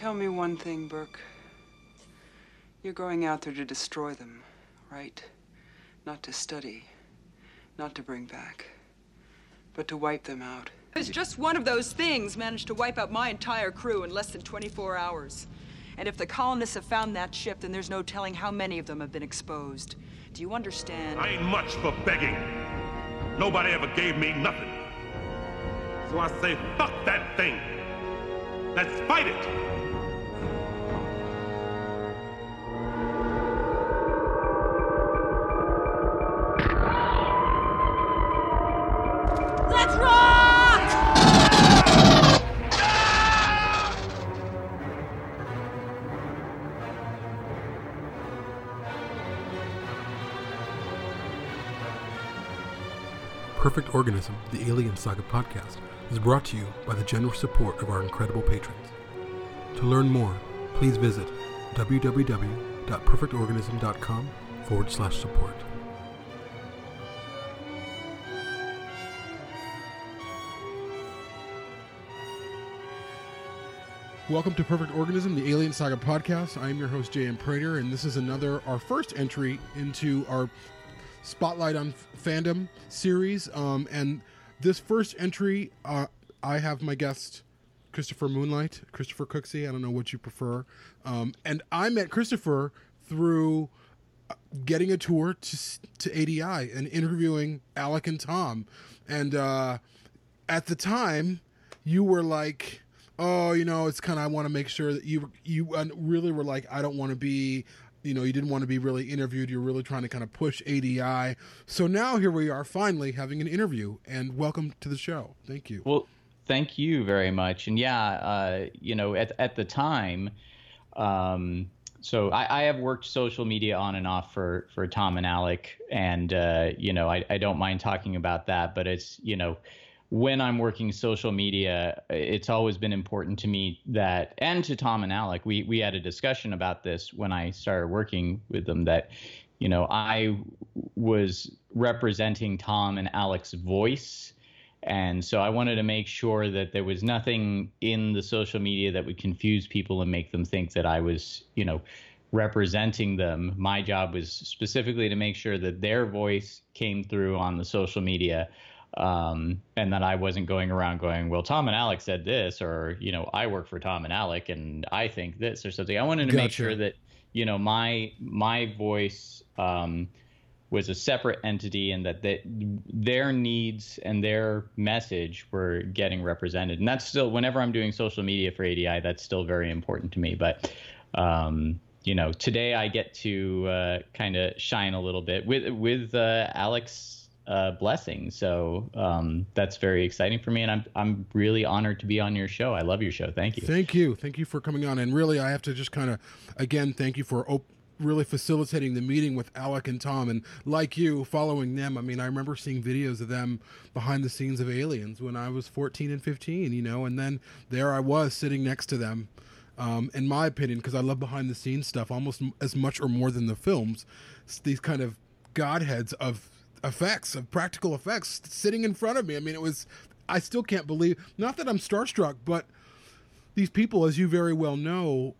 Tell me one thing, Burke. You're going out there to destroy them, right? Not to study, not to bring back, but to wipe them out. It's just one of those things managed to wipe out my entire crew in less than 24 hours. And if the colonists have found that ship, then there's no telling how many of them have been exposed. Do you understand? I ain't much for begging. Nobody ever gave me nothing. So I say, fuck that thing. Let's fight it. Perfect Organism, the Alien Saga podcast, is brought to you by the generous support of our incredible patrons. To learn more, please visit www.perfectorganism.com forward slash support. Welcome to Perfect Organism, the Alien Saga podcast. I am your host, J.M. Prater, and this is another, our first entry into our Spotlight on Fandom series. Um, and this first entry, uh, I have my guest, Christopher Moonlight, Christopher Cooksey. I don't know what you prefer. Um, and I met Christopher through uh, getting a tour to, to ADI and interviewing Alec and Tom. And uh, at the time, you were like, oh, you know, it's kind of I want to make sure that you you really were like, I don't want to be, you know, you didn't want to be really interviewed. You're really trying to kind of push ADI. So now here we are, finally having an interview, and welcome to the show. Thank you. Well, thank you very much. And yeah, uh, you know, at at the time, um, so I, I have worked social media on and off for for Tom and Alec, and uh, you know, I, I don't mind talking about that, but it's you know when I'm working social media, it's always been important to me that, and to Tom and Alec, we we had a discussion about this when I started working with them. That, you know, I was representing Tom and Alec's voice, and so I wanted to make sure that there was nothing in the social media that would confuse people and make them think that I was, you know, representing them. My job was specifically to make sure that their voice came through on the social media um, and that I wasn't going around going, well, Tom and Alec said this, or you know, I work for Tom and Alec, and I think this or something. I wanted to Gotcha. make sure that you know my my voice um, was a separate entity, and that that their needs and their message were getting represented. And that's still, whenever I'm doing social media for ADI, that's still very important to me. But um, you know, today I get to uh, kind of shine a little bit with with uh, Alec's uh, blessing. So um, that's very exciting for me, and I'm I'm really honored to be on your show. I love your show. Thank you. Thank you. Thank you for coming on. And really, I have to just kind of, again, thank you for op- really facilitating the meeting with Alec and Tom. And like you, following them. I mean, I remember seeing videos of them behind the scenes of Aliens when I was 14 and 15, you know, and then there I was sitting next to them. Um, in my opinion, because I love behind the scenes stuff almost as much or more than the films, these kind of godheads of effects, of practical effects sitting in front of me. I mean, it was, I still can't believe, not that I'm starstruck, but these people, as you very well know,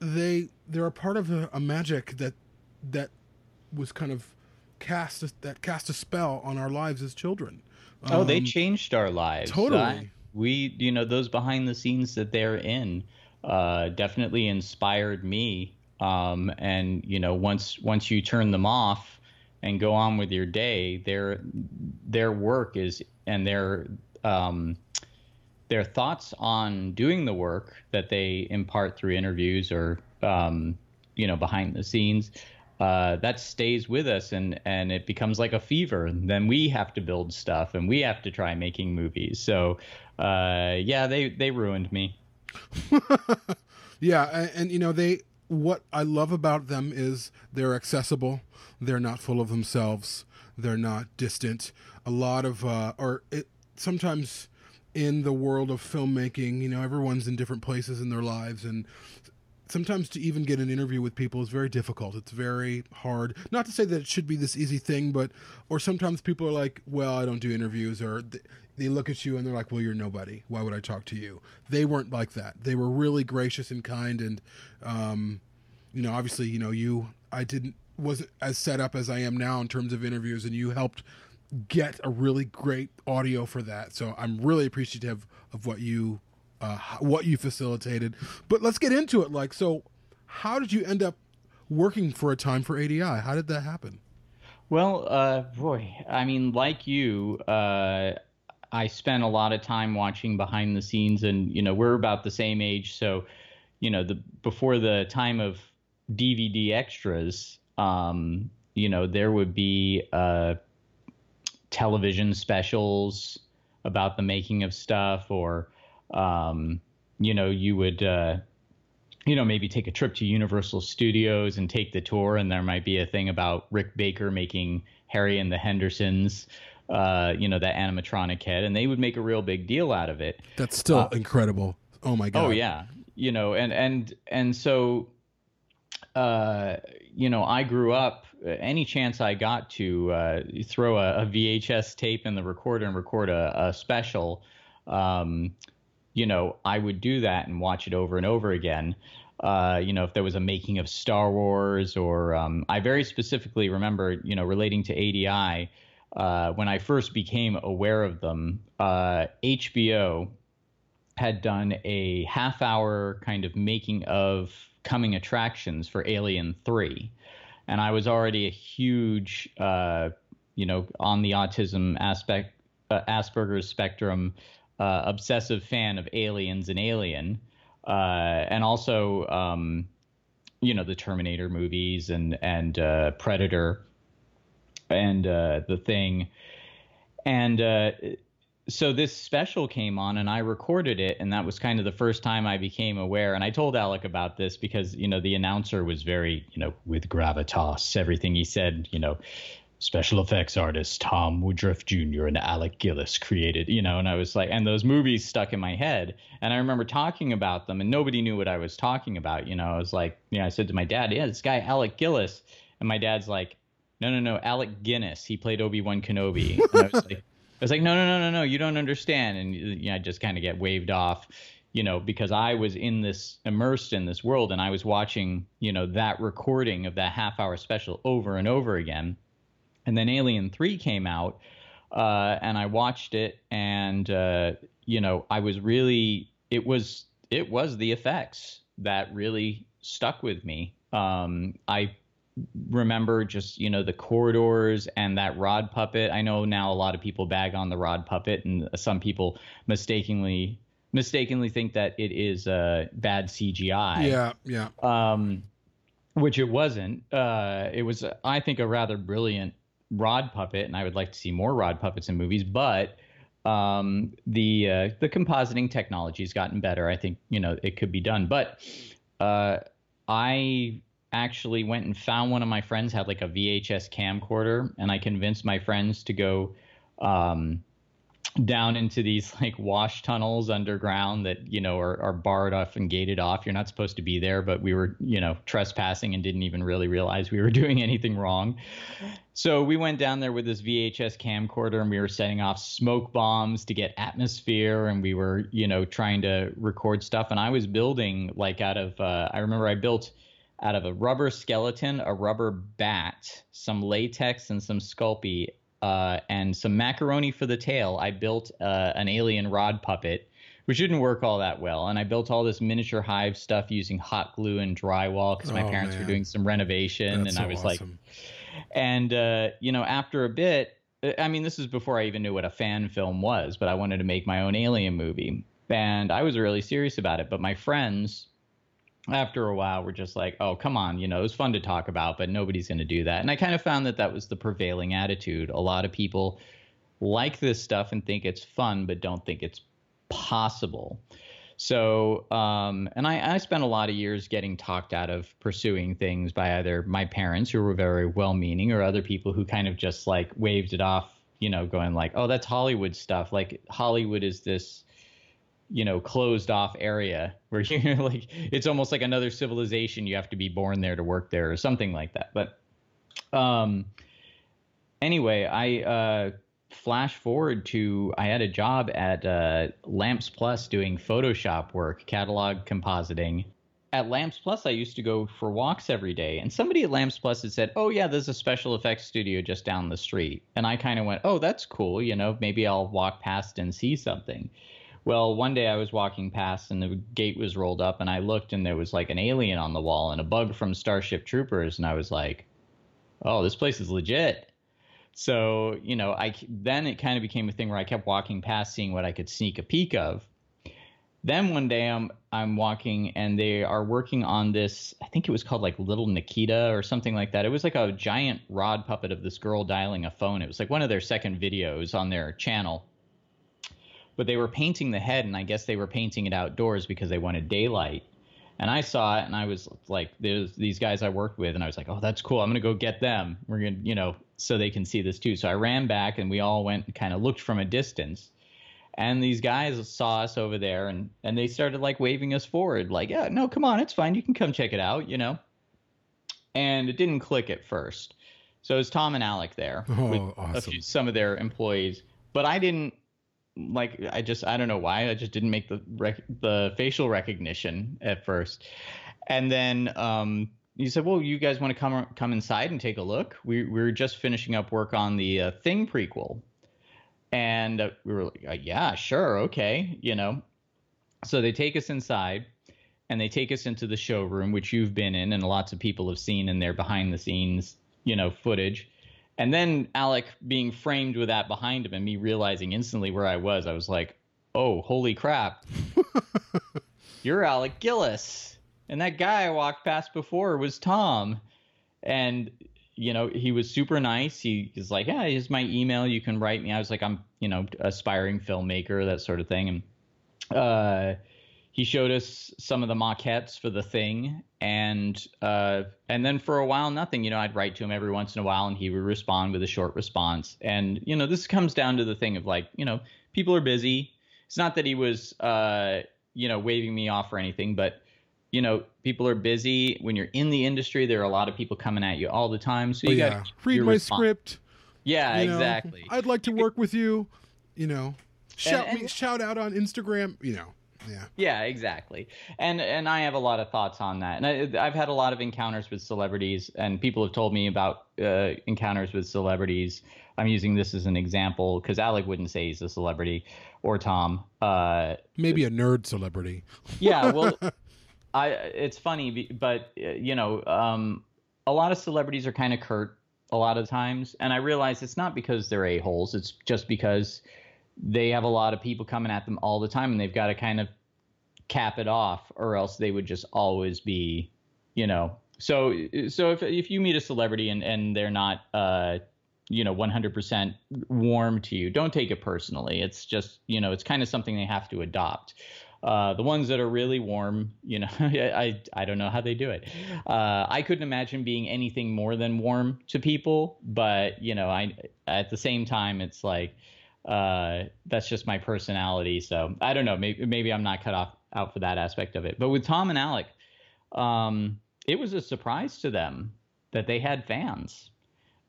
they they're a part of a, a magic that that was kind of cast a, that cast a spell on our lives as children. oh, they Um, changed our lives. totally. I- we, you know, those behind the scenes that they're in, uh, definitely inspired me. Um, and you know, once once you turn them off and go on with your day, their their work is and their um, their thoughts on doing the work that they impart through interviews or um, you know behind the scenes uh, that stays with us and and it becomes like a fever. And then we have to build stuff and we have to try making movies. So uh, yeah they they ruined me. Yeah, and, and you know they what I love about them is they're accessible. They're not full of themselves. They're not distant. A lot of uh, or it sometimes in the world of filmmaking, you know, everyone's in different places in their lives and sometimes to even get an interview with people is very difficult. It's very hard. Not to say that it should be this easy thing, but or sometimes people are like, "Well, I don't do interviews," or they look at you and they're like, "Well, you're nobody. Why would I talk to you?" They weren't like that. They were really gracious and kind, and um, you know, obviously, you know, you I didn't wasn't as set up as I am now in terms of interviews, and you helped get a really great audio for that. So I'm really appreciative of what you uh, what you facilitated. But let's get into it. Like, so how did you end up working for a time for ADI? How did that happen? Well, uh, boy, I mean, like you, uh, I spent a lot of time watching behind the scenes, and you know, we're about the same age, so you know, the before the time of DVD extras, um, you know, there would be uh, television specials about the making of stuff, or um, you know, you would. Uh, you know, maybe take a trip to Universal Studios and take the tour, and there might be a thing about Rick Baker making Harry and the Hendersons, uh, you know, that animatronic head, and they would make a real big deal out of it. That's still uh, incredible. Oh my god. Oh yeah, you know, and and and so, uh, you know, I grew up. Any chance I got to uh, throw a, a, VHS tape in the recorder and record a, a special, um, you know, I would do that and watch it over and over again. Uh, you know, if there was a making of Star Wars, or um, I very specifically remember, you know, relating to ADI, uh, when I first became aware of them, uh, HBO had done a half hour kind of making of coming attractions for Alien 3. And I was already a huge, uh, you know, on the autism aspect, uh, Asperger's spectrum, uh, obsessive fan of aliens and Alien. and also, um, you know, the Terminator movies and, and Predator and uh, the thing, and uh, so this special came on, and I recorded it, and that was kind of the first time I became aware. And I told Alec about this because you know the announcer was very you know with gravitas, everything he said, you know. Special effects artist Tom Woodruff Jr. and Alec Gillis created, you know, and I was like, and those movies stuck in my head. And I remember talking about them, and nobody knew what I was talking about. You know, I was like, you know, I said to my dad, yeah, this guy Alec Gillis, and my dad's like, no, no, no, Alec Guinness. He played Obi Wan Kenobi. I was like, I was like, no, no, no, no, no, you don't understand. And you know, I just kind of get waved off, you know, because I was in this immersed in this world, and I was watching, you know, that recording of that half hour special over and over again. And then Alien Three came out, uh, and I watched it, and uh, you know, I was really, it was, it was the effects that really stuck with me. Um, I remember just you know the corridors and that rod puppet. I know now a lot of people bag on the rod puppet and some people mistakenly mistakenly think that it is uh, bad cgi yeah yeah. Um, which it wasn't. Uh, it was i think a rather brilliant rod puppet and i would like to see more rod puppets in movies but um, the uh, the compositing technology has gotten better. I think you know it could be done. But uh, i actually went and found one of my friends had like a VHS camcorder, and I convinced my friends to go um, down into these like wash tunnels underground that you know are, are barred off and gated off. You're not supposed to be there, but we were you know trespassing and didn't even really realize we were doing anything wrong. So we went down there with this VHS camcorder and we were setting off smoke bombs to get atmosphere and we were you know trying to record stuff. And I was building like out of uh, I remember I built out of a rubber skeleton, a rubber bat, some latex, and some Sculpey, uh, and some macaroni for the tail. I built uh, an alien rod puppet, which didn't work all that well. And I built all this miniature hive stuff using hot glue and drywall because my oh, parents man. were doing some renovation. That's and so I was awesome. like, and, uh, you know, after a bit, I mean, this is before I even knew what a fan film was, but I wanted to make my own alien movie. And I was really serious about it. But my friends, after a while we're just like oh come on you know it was fun to talk about but nobody's going to do that. And i kind of found that that was the prevailing attitude. A lot of people like this stuff and think it's fun but don't think it's possible. So um, and I, I spent a lot of years getting talked out of pursuing things by either my parents who were very well-meaning or other people who kind of just like waved it off you know going like oh that's hollywood stuff. Like hollywood is this you know closed off area where you're like it's almost like another civilization you have to be born there to work there or something like that but um anyway i uh flash forward to i had a job at uh lamps plus doing photoshop work catalog compositing at Lamps Plus, I used to go for walks every day. And somebody at Lamps Plus had said, Oh, yeah, there's a special effects studio just down the street. And I kind of went, Oh, that's cool. You know, maybe I'll walk past and see something. Well, one day I was walking past and the gate was rolled up, and I looked and there was like an alien on the wall and a bug from Starship Troopers. And I was like, Oh, this place is legit. So, you know, I then it kind of became a thing where I kept walking past, seeing what I could sneak a peek of. Then one day I'm I'm walking and they are working on this. I think it was called like Little Nikita or something like that. It was like a giant rod puppet of this girl dialing a phone. It was like one of their second videos on their channel. But they were painting the head, and I guess they were painting it outdoors because they wanted daylight. And I saw it, and I was like, "There's these guys I worked with," and I was like, "Oh, that's cool. I'm gonna go get them. We're gonna, you know, so they can see this too." So I ran back, and we all went and kind of looked from a distance and these guys saw us over there and and they started like waving us forward like yeah no come on it's fine you can come check it out you know and it didn't click at first so it was tom and alec there Oh, with awesome. few, some of their employees but i didn't like i just i don't know why i just didn't make the rec- the facial recognition at first and then um you said well you guys want to come come inside and take a look we, we were just finishing up work on the uh, thing prequel and uh, we were like, uh, yeah, sure, okay, you know. So they take us inside and they take us into the showroom, which you've been in and lots of people have seen in their behind the scenes, you know, footage. And then Alec being framed with that behind him and me realizing instantly where I was, I was like, oh, holy crap. You're Alec Gillis. And that guy I walked past before was Tom. And you know, he was super nice. He was like, "Yeah, here's my email. You can write me." I was like, "I'm, you know, aspiring filmmaker, that sort of thing." And uh, he showed us some of the maquettes for the thing, and uh, and then for a while, nothing. You know, I'd write to him every once in a while, and he would respond with a short response. And you know, this comes down to the thing of like, you know, people are busy. It's not that he was, uh, you know, waving me off or anything, but you know, people are busy. When you're in the industry, there are a lot of people coming at you all the time. So Oh, you yeah. got Read my script. Yeah, you know, exactly. I'd like to work with you. You know, shout and- me, shout out on Instagram. You know, yeah. Yeah, exactly. And and I have a lot of thoughts on that. And I, I've had a lot of encounters with celebrities, and people have told me about uh, encounters with celebrities. I'm using this as an example because Alec wouldn't say he's a celebrity, or Tom. Uh, Maybe a nerd celebrity. yeah, well, I it's funny, but uh, you know, um, a lot of celebrities are kind of curt a lot of times, and I realize it's not because they're a holes. It's just because they have a lot of people coming at them all the time, and they've got to kind of cap it off, or else they would just always be, you know. So so if if you meet a celebrity and and they're not. Uh, you know 100% warm to you don't take it personally it's just you know it's kind of something they have to adopt uh, the ones that are really warm, you know, I I don't know how they do it. Uh, I couldn't imagine being anything more than warm to people, but you know, I at the same time, it's like uh, that's just my personality. So I don't know. Maybe maybe I'm not cut off out for that aspect of it. But with Tom and Alec, um, it was a surprise to them that they had fans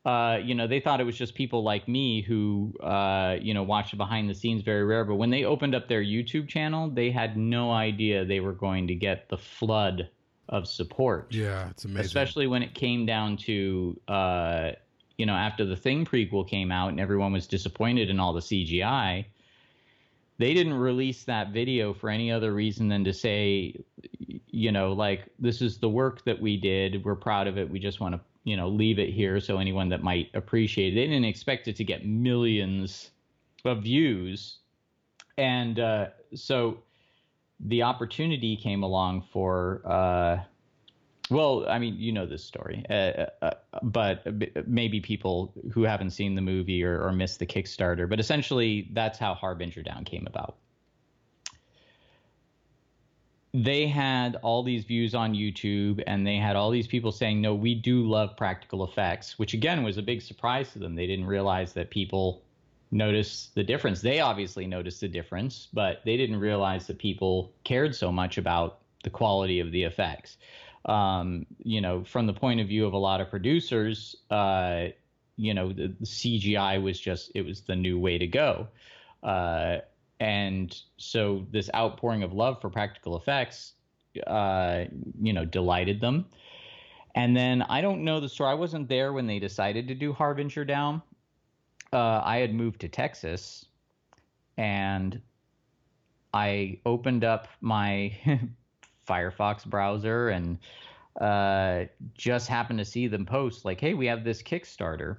uh, you know, they thought it was just people like me who, uh, you know, watched behind the scenes very rare. But when they opened up their YouTube channel, they had no idea they were going to get the flood of support. Yeah, it's amazing. Especially when it came down to, uh, you know, after the Thing prequel came out and everyone was disappointed in all the CGI. They didn't release that video for any other reason than to say, you know, like this is the work that we did. We're proud of it. We just want to you know leave it here so anyone that might appreciate it they didn't expect it to get millions of views and uh, so the opportunity came along for uh, well i mean you know this story uh, uh, but maybe people who haven't seen the movie or, or missed the kickstarter but essentially that's how harbinger down came about they had all these views on YouTube and they had all these people saying, no, we do love practical effects, which again was a big surprise to them. They didn't realize that people notice the difference. They obviously noticed the difference, but they didn't realize that people cared so much about the quality of the effects. Um, you know, from the point of view of a lot of producers, uh, you know, the, the, CGI was just it was the new way to go. Uh, and so this outpouring of love for practical effects, uh, you know, delighted them. And then I don't know the story. I wasn't there when they decided to do Harbinger Down. Uh, I had moved to Texas, and I opened up my Firefox browser and uh, just happened to see them post like, "Hey, we have this Kickstarter."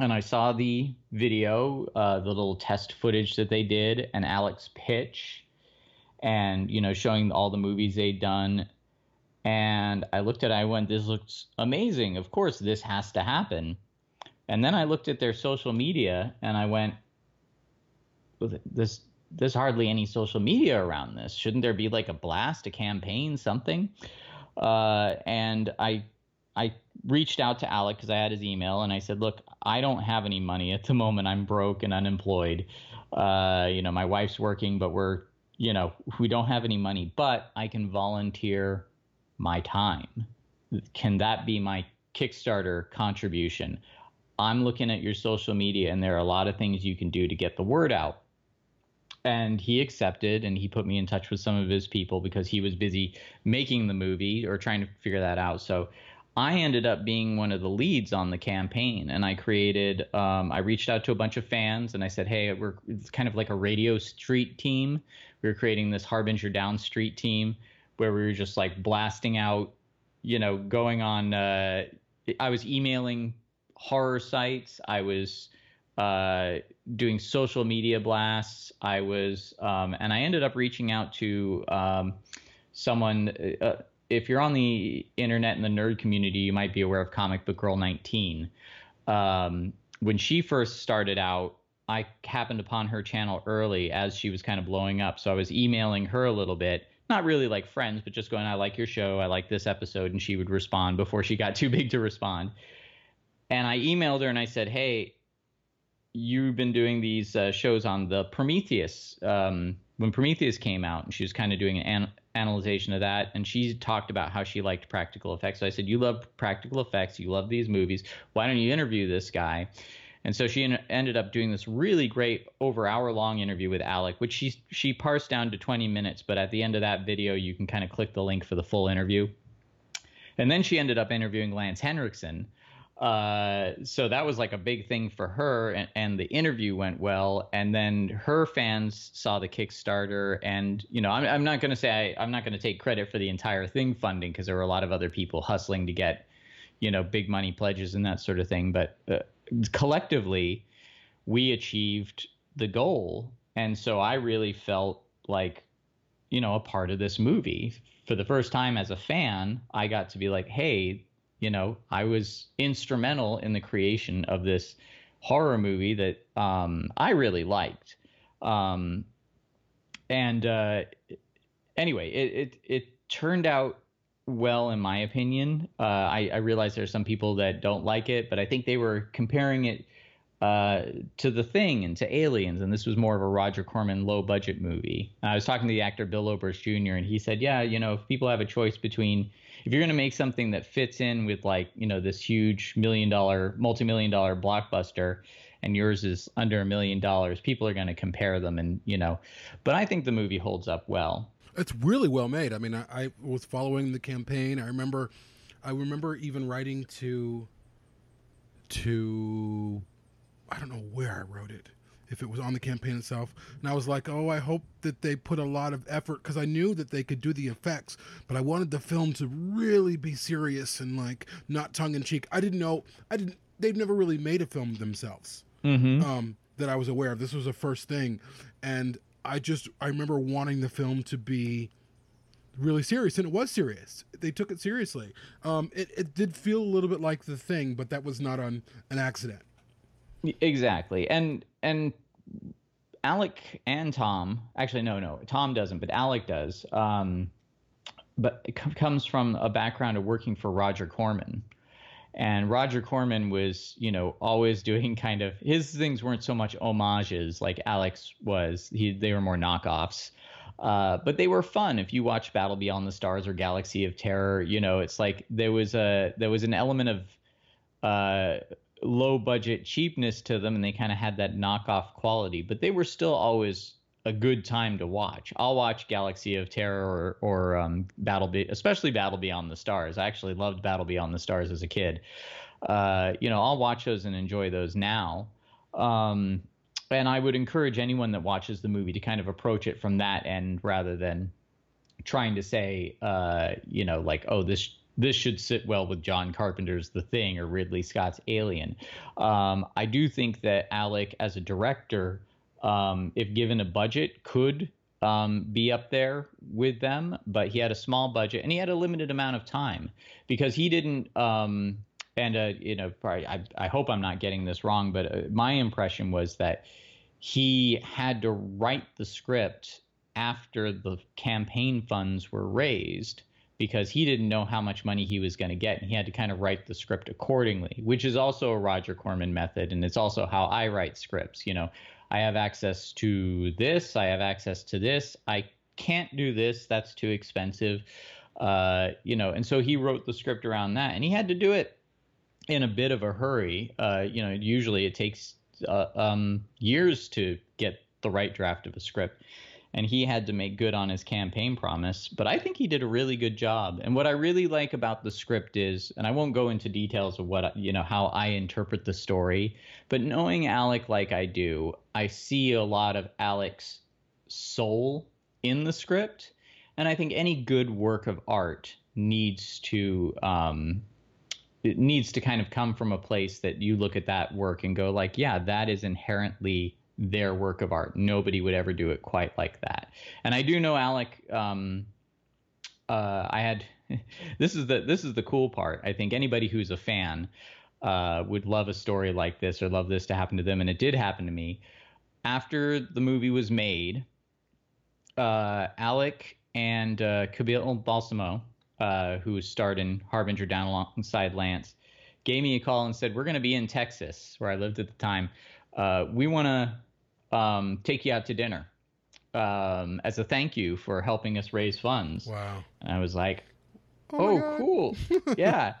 and I saw the video, uh, the little test footage that they did, and Alec's pitch, and you know, showing all the movies they'd done. And I looked at, it, I went, "This looks amazing. Of course, this has to happen." And then I looked at their social media, and I went, "This, there's hardly any social media around this. Shouldn't there be like a blast, a campaign, something?" Uh, and I I reached out to Alec because I had his email and I said, "Look, I don't have any money at the moment. I'm broke and unemployed. Uh, you know, my wife's working, but we're, you know, we don't have any money. But I can volunteer my time. Can that be my Kickstarter contribution? I'm looking at your social media, and there are a lot of things you can do to get the word out." And he accepted and he put me in touch with some of his people because he was busy making the movie or trying to figure that out so I ended up being one of the leads on the campaign, and I created. Um, I reached out to a bunch of fans, and I said, "Hey, we're it's kind of like a radio street team. We were creating this Harbinger Down Street team where we were just like blasting out, you know, going on. Uh, I was emailing horror sites. I was uh, doing social media blasts. I was, um, and I ended up reaching out to um, someone." Uh, if you're on the internet in the nerd community, you might be aware of Comic Book Girl 19. Um, when she first started out, I happened upon her channel early as she was kind of blowing up. So I was emailing her a little bit, not really like friends, but just going, I like your show. I like this episode. And she would respond before she got too big to respond. And I emailed her and I said, Hey, you've been doing these uh, shows on the Prometheus. Um, when Prometheus came out, and she was kind of doing an analysis of that, and she talked about how she liked practical effects. So I said, "You love practical effects. You love these movies. Why don't you interview this guy?" And so she en- ended up doing this really great over hour long interview with Alec, which she she parsed down to 20 minutes. But at the end of that video, you can kind of click the link for the full interview. And then she ended up interviewing Lance Henriksen, uh, so that was like a big thing for her, and, and, the interview went well. And then her fans saw the Kickstarter, and you know, I'm, I'm not going to say I, I'm not going to take credit for the entire thing funding because there were a lot of other people hustling to get, you know, big money pledges and that sort of thing. But uh, collectively, we achieved the goal, and so I really felt like, you know, a part of this movie. For the first time as a fan, I got to be like, hey, you know, I was instrumental in the creation of this horror movie that um, I really liked. Um, and uh, anyway, it, it, it turned out well in my opinion. Uh, I, I realize there are some people that don't like it, but I think they were comparing it uh, to The Thing and to Aliens, and this was more of a Roger Corman low budget movie. I was talking to the actor Bill Oberst Jr., and he said, "Yeah, you know, if people have a choice between if you're going to make something that fits in with like you know this huge million dollar multi-million dollar blockbuster and yours is under a million dollars people are going to compare them and you know but i think the movie holds up well it's really well made i mean I, I was following the campaign i remember i remember even writing to to i don't know where i wrote it if it was on the campaign itself. And I was like, oh, I hope that they put a lot of effort because I knew that they could do the effects, but I wanted the film to really be serious and like not tongue in cheek. I didn't know, I didn't, they've never really made a film themselves mm-hmm. um, that I was aware of. This was the first thing. And I just, I remember wanting the film to be really serious and it was serious they took it seriously um, it, it did feel a little bit like the thing but that was not on an accident Exactly. And and Alec and Tom, actually no, no, Tom doesn't, but Alec does. Um, but it comes from a background of working for Roger Corman. And Roger Corman was, you know, always doing kind of his things weren't so much homages like Alec's was. He they were more knockoffs. Uh, but they were fun. If you watch Battle Beyond the Stars or Galaxy of Terror, you know it's like there was a there was an element of uh, low budget cheapness to them, and they kind of had that knockoff quality. But they were still always a good time to watch. I'll watch Galaxy of Terror or, or um, Battle, Be- especially Battle Beyond the Stars. I actually loved Battle Beyond the Stars as a kid. Uh, you know, I'll watch those and enjoy those now. Um, and I would encourage anyone that watches the movie to kind of approach it from that end rather than trying to say, uh, you know, like, oh, this this should sit well with John Carpenter's The Thing or Ridley Scott's Alien. Um, I do think that Alec, as a director, um, if given a budget, could um, be up there with them, but he had a small budget and he had a limited amount of time because he didn't. Um, and uh, you know, probably, I, I hope I'm not getting this wrong, but uh, my impression was that he had to write the script after the campaign funds were raised because he didn't know how much money he was going to get and he had to kind of write the script accordingly which is also a roger corman method and it's also how i write scripts you know. I have access to this i have access to this i can't do this that's too expensive uh, you know. And so he wrote the script around that and he had to do it in a bit of a hurry. Uh, you know usually it takes uh, um, years to get the right draft of a script. And he had to make good on his campaign promise. But I think he did a really good job. And what I really like about the script is, and I won't go into details of what, you know, how I interpret the story, but knowing Alec like I do, I see a lot of Alec's soul in the script. And I think any good work of art needs to um, it needs to kind of come from a place that you look at that work and go like yeah that is inherently their work of art. Nobody would ever do it quite like that. And i do know alec um, uh, i had this is the this is the cool part. I think anybody who's a fan uh, would love a story like this or love this to happen to them. And it did happen to me. After the movie was made uh, alec and uh, Camille Balsamo, uh, who starred in Harbinger down alongside Lance, gave me a call and said, We're going to be in Texas, where I lived at the time. Uh, we want to um, take you out to dinner um, as a thank you for helping us raise funds. Wow. And I was like, Oh, oh cool. yeah.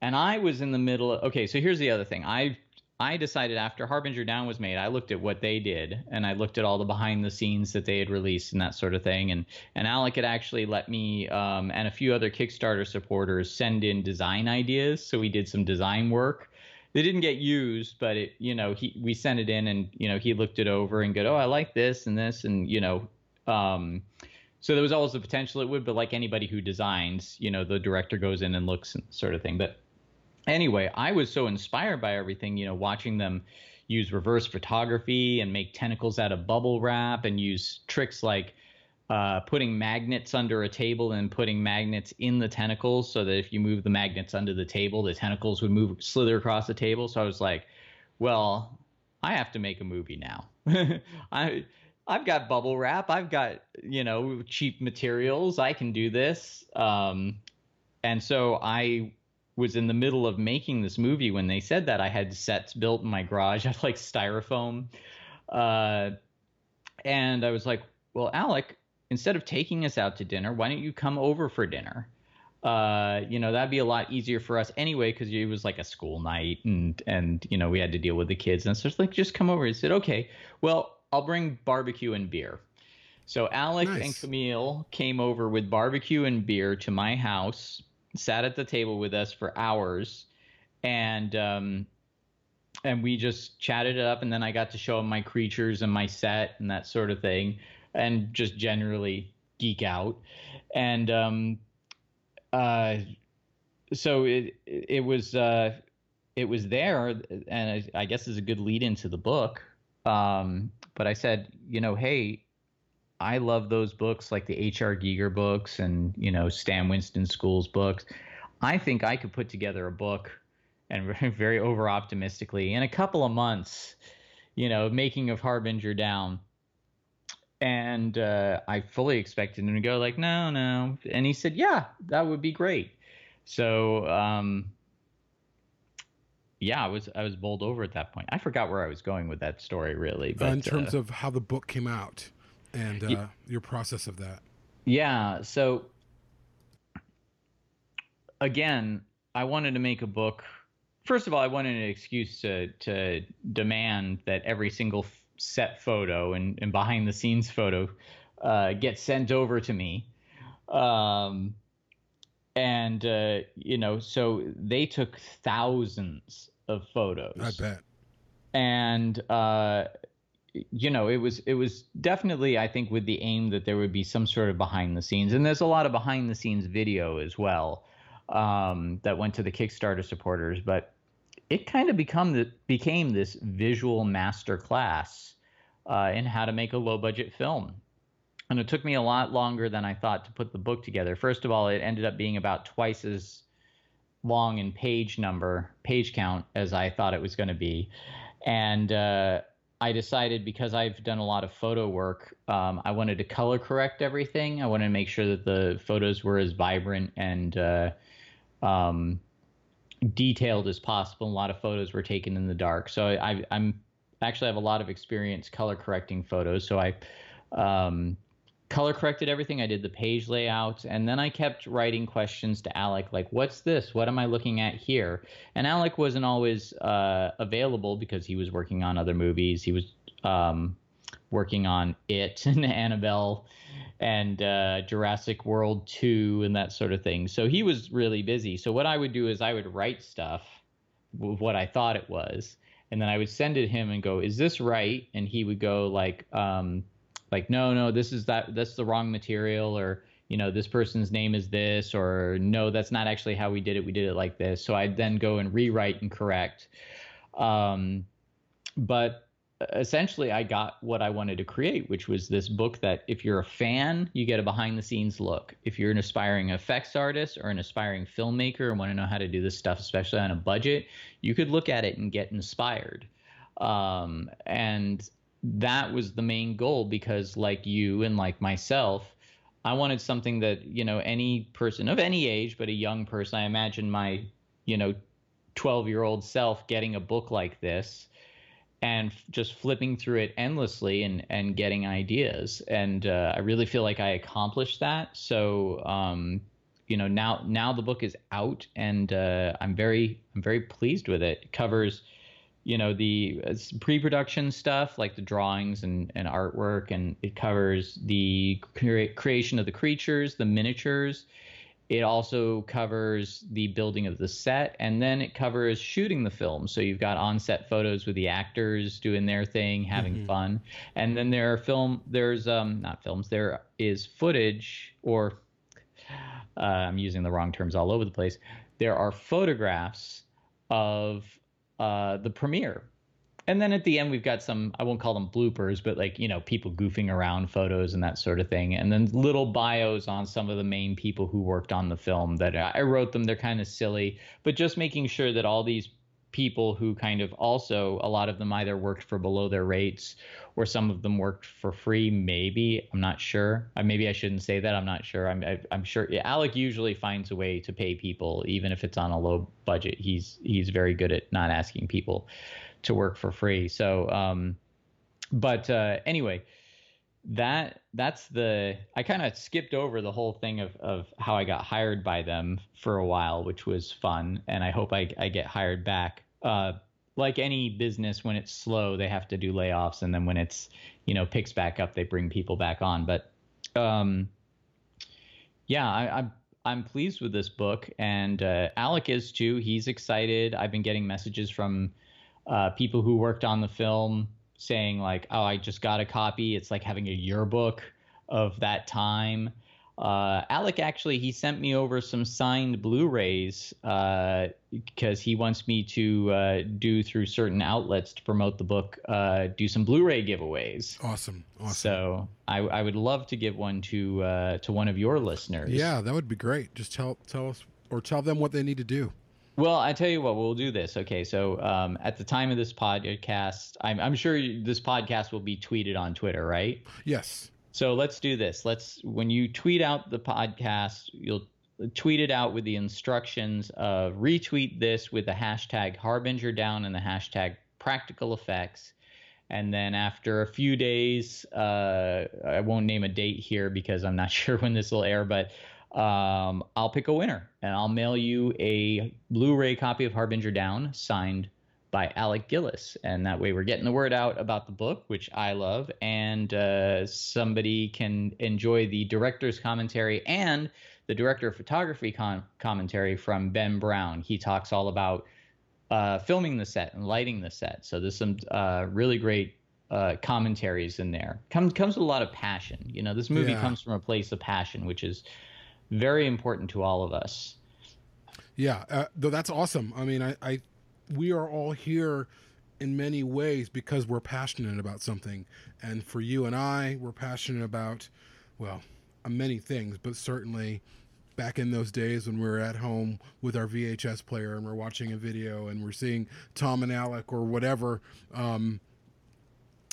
And I was in the middle of, okay, so here's the other thing. I I decided after Harbinger Down was made, I looked at what they did and I looked at all the behind the scenes that they had released and that sort of thing. And and Alec had actually let me um, and a few other Kickstarter supporters send in design ideas, so we did some design work. They didn't get used, but it you know he we sent it in and you know he looked it over and go, oh I like this and this and you know. Um, so there was always the potential it would, but like anybody who designs, you know, the director goes in and looks and sort of thing. But anyway, I was so inspired by everything, you know, watching them use reverse photography and make tentacles out of bubble wrap and use tricks like uh, putting magnets under a table and putting magnets in the tentacles so that if you move the magnets under the table, the tentacles would move slither across the table. So I was like, well, I have to make a movie now. I I've got bubble wrap. I've got you know cheap materials. I can do this. Um, and so I was in the middle of making this movie when they said that I had sets built in my garage. I had like styrofoam. Uh, and I was like, well, Alec, instead of taking us out to dinner, why don't you come over for dinner? Uh, you know, that'd be a lot easier for us anyway, because it was like a school night and, and, you know, we had to deal with the kids. And so it's like, just come over. He said, okay, well, I'll bring barbecue and beer. So Alec nice. and Camille came over with barbecue and beer to my house sat at the table with us for hours, and um, and we just chatted it up. And then I got to show him my creatures and my set and that sort of thing, and just generally geek out. And um, uh, so it it was uh, it was there, and I, I guess is a good lead into the book. Um, but I said, you know, hey, I love those books like the H.R. Giger books and, you know, Stan Winston Schools books. I think I could put together a book and very over optimistically in a couple of months, you know, making of Harbinger down. And uh, I fully expected him to go like, no, no. And he said, yeah, that would be great. So, um, yeah, I was I was bowled over at that point. I forgot where I was going with that story, really. But uh, in terms uh, of how the book came out and uh, your process of that. Yeah. So again, I wanted to make a book. First of all, I wanted an excuse to to demand that every single set photo and, and behind the scenes photo uh, gets sent over to me. Um, and uh, you know, so they took thousands of photos. I bet. And uh, you know, it was it was definitely I think with the aim that there would be some sort of behind the scenes, and there's a lot of behind the scenes video as well um, that went to the Kickstarter supporters, but it kind of become the, became this visual master class uh, in how to make a low budget film. And it took me a lot longer than I thought to put the book together. First of all, it ended up being about twice as long in page number, page count, as I thought it was going to be. And uh, I decided because I've done a lot of photo work, um, I wanted to color correct everything. I wanted to make sure that the photos were as vibrant and uh, um, detailed as possible. A lot of photos were taken in the dark, so I, am actually have a lot of experience color correcting photos. So I um, color corrected everything. I did the page layout, and then I kept writing questions to Alec, like, "What's this? What am I looking at here?" And Alec wasn't always uh, available because he was working on other movies. He was um, working on It and Annabelle and uh, Jurassic World 2 and that sort of thing. So he was really busy. So what I would do is I would write stuff, what I thought it was, and then I would send it to him and go, "Is this right?" And he would go like, um, like, "No, no, this is that that's the wrong material," or you know, this person's name is this, or no, that's not actually how we did it. We did it like this. So I'd then go and rewrite and correct. Um, but essentially I got what I wanted to create, which was this book that if you're a fan, you get a behind the scenes look. If you're an aspiring effects artist or an aspiring filmmaker and want to know how to do this stuff, especially on a budget, you could look at it and get inspired. Um, and that was the main goal because, like you and like myself, I wanted something that, you know, any person of any age, but a young person, I imagine my, you know, 12 year old self getting a book like this and f- just flipping through it endlessly and and getting ideas and uh, I really feel like I accomplished that so um, you know now now the book is out and uh, I'm very I'm very pleased with it. It covers you know the uh, pre-production stuff like the drawings and, and artwork and it covers the cre- creation of the creatures the miniatures it also covers the building of the set, and then it covers shooting the film. So you've got on-set photos with the actors doing their thing, having mm-hmm. fun, and then there are film. There's um not films. There is footage, or uh, I'm using the wrong terms all over the place. There are photographs of uh, the premiere and then at the end we've got some i won't call them bloopers but like you know people goofing around photos and that sort of thing. And then little bios on some of the main people who worked on the film that i wrote them. They're kind of silly but just making sure that all these people who kind of also a lot of them either worked for below their rates or some of them worked for free maybe. I'm not sure. Maybe i shouldn't say that. I'm not sure. I'm I, am i am sure alec usually finds a way to pay people even if it's on a low budget. He's he's very good at not asking people to work for free. So, um, but uh, anyway, that that's the I kind of skipped over the whole thing of of how I got hired by them for a while, which was fun, and I hope I I get hired back. Uh, like any business, when it's slow, they have to do layoffs, and then when it's you know picks back up, they bring people back on. But um, yeah, I, I'm I'm pleased with this book, and uh, Alec is too. He's excited. I've been getting messages from uh, people who worked on the film saying like, "Oh, I just got a copy." It's like having a yearbook of that time. Uh, Alec actually he sent me over some signed Blu-rays because uh, he wants me to uh, do through certain outlets to promote the book, uh, do some Blu-ray giveaways. Awesome, awesome. So I, I would love to give one to uh, to one of your listeners. Yeah, that would be great. Just tell tell us or tell them what they need to do. Well, I tell you what, we'll do this. Okay, so um, at the time of this podcast, I'm, I'm sure this podcast will be tweeted on Twitter, right? Yes. So let's do this. Let's when you tweet out the podcast, you'll tweet it out with the instructions of retweet this with the hashtag Harbinger down and the hashtag practical effects. And then after a few days, uh, I won't name a date here because I'm not sure when this will air, but um, I'll pick a winner and I'll mail you a Blu ray copy of Harbinger Down signed by Alec Gillis. And that way we're getting the word out about the book, which I love, and uh, somebody can enjoy the director's commentary and the director of photography commentary from Ben Brown. He talks all about uh, filming the set and lighting the set. So there's some uh, really great uh, commentaries in there. Comes comes with a lot of passion. You know, this movie yeah. comes from a place of passion, which is very important to all of us. Yeah, uh, though that's awesome. I mean, I, I we are all here in many ways because we're passionate about something, and for you and I, we're passionate about well, many things, but certainly back in those days when we were at home with our VHS player and we're watching a video and we're seeing Tom and Alec or whatever. Um,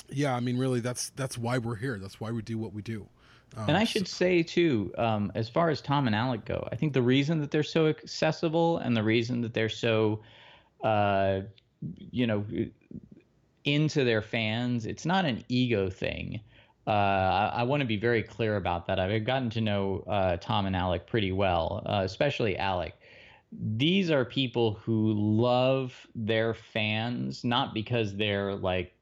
yeah, I mean, really, that's that's why we're here. That's why we do what we do. Um, and I should so, say too, um, as far as Tom and Alec go, I think the reason that they're so accessible and the reason that they're so, uh, you know, into their fans, it's not an ego thing uh, I, I want to be very clear about that. I've gotten to know uh, Tom and Alec pretty well, uh, especially Alec. These are people who love their fans, not because they're like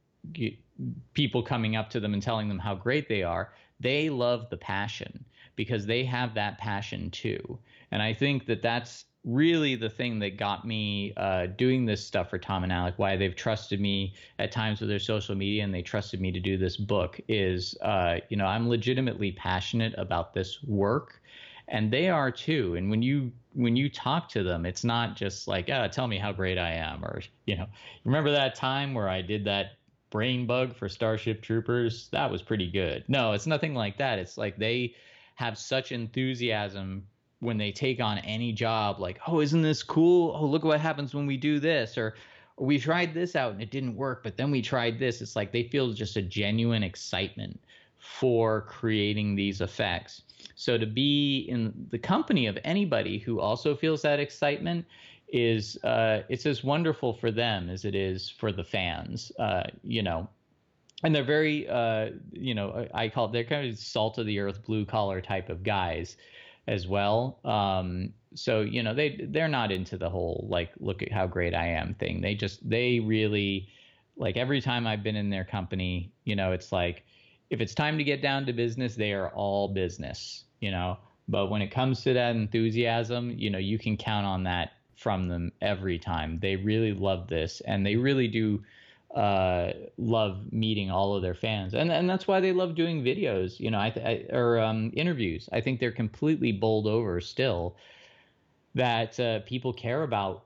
people coming up to them and telling them how great they are. They love the passion because they have that passion too. And I think that that's really the thing that got me uh, doing this stuff for Tom and Alec, why they've trusted me at times with their social media and they trusted me to do this book is, uh, you know, I'm legitimately passionate about this work and they are too. And when you, when you talk to them, it's not just like, oh, tell me how great I am. Or, you know, remember that time where I did that brain bug for Starship Troopers? That was pretty good. No, it's nothing like that. It's like they have such enthusiasm when they take on any job like oh isn't this cool oh look what happens when we do this or we tried this out and it didn't work but then we tried this it's like they feel just a genuine excitement for creating these effects so to be in the company of anybody who also feels that excitement is uh, it's as wonderful for them as it is for the fans uh, you know and they're very uh, you know i call it they're kind of salt of the earth blue collar type of guys as well. Um, so you know they they're not into the whole like look at how great I am thing. They just they really like every time I've been in their company, you know, it's like if it's time to get down to business, they are all business, you know. But when it comes to that enthusiasm, you know, you can count on that from them every time. They really love this and they really do uh, love meeting all of their fans, and and that's why they love doing videos. You know, I, I or um, interviews. I think they're completely bowled over still that uh, people care about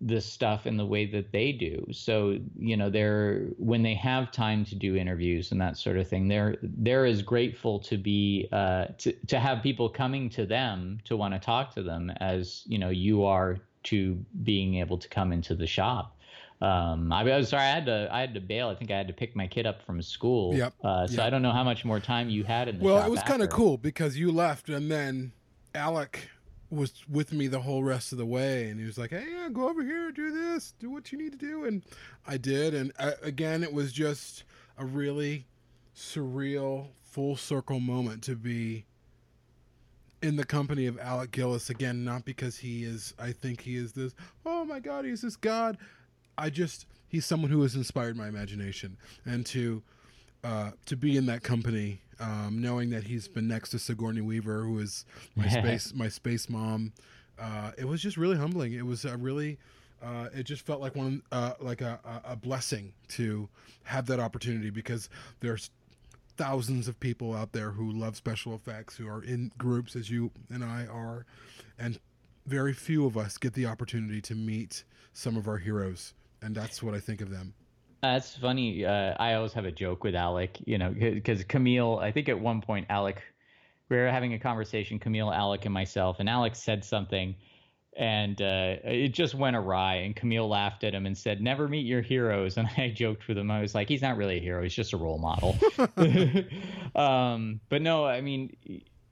this stuff in the way that they do. So you know, they're when they have time to do interviews and that sort of thing, they're they're as grateful to be uh, to to have people coming to them to want to talk to them as you know you are to being able to come into the shop. Um, I was sorry, I had to I had to bail. I think I had to pick my kid up from school. Yep. Uh, so yep. I don't know how much more time you had in the shop Well, it was kind of cool because you left and then Alec was with me the whole rest of the way and he was like, "Hey, yeah, go over here, do this, do what you need to do." And I did and uh, again, it was just a really surreal full circle moment to be in the company of Alec Gillis again, not because he is I think he is this, oh my god, he's this god I just he's someone who has inspired my imagination, and to uh, to be in that company, um, knowing that he's been next to Sigourney Weaver, who is my space my space mom, uh, it was just really humbling. It was a really uh, it just felt like one uh, like a, a blessing to have that opportunity because there's thousands of people out there who love special effects who are in groups as you and I are and very few of us get the opportunity to meet some of our heroes and that's what I think of them. That's funny. Uh, I always have a joke with Alec, you know, because Camille. I think at one point Alec, we were having a conversation, Camille, Alec, and myself, and Alec said something, and uh, it just went awry. And Camille laughed at him and said, "Never meet your heroes." And I joked with him. I was like, "He's not really a hero. He's just a role model." um, but no, I mean,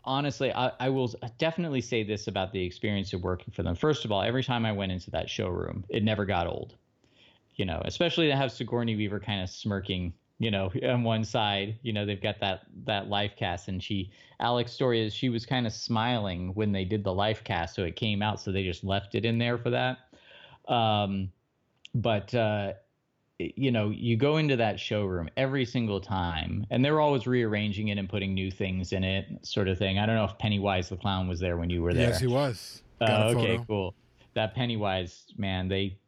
honestly, I, I, will definitely say this about the experience of working for them. First of all, every time I went into that showroom, it never got old. You know, especially to have Sigourney Weaver kind of smirking, you know, on one side. You know, they've got that that life cast, and she, Alec's Story is she was kind of smiling when they did the life cast, so it came out, so they just left it in there for that. Um, but uh, you know, you go into that showroom every single time, and they're always rearranging it and putting new things in it, sort of thing. I don't know if Pennywise the clown was there when you were there. Yes, he was. Uh, okay, photo. cool. That Pennywise man, they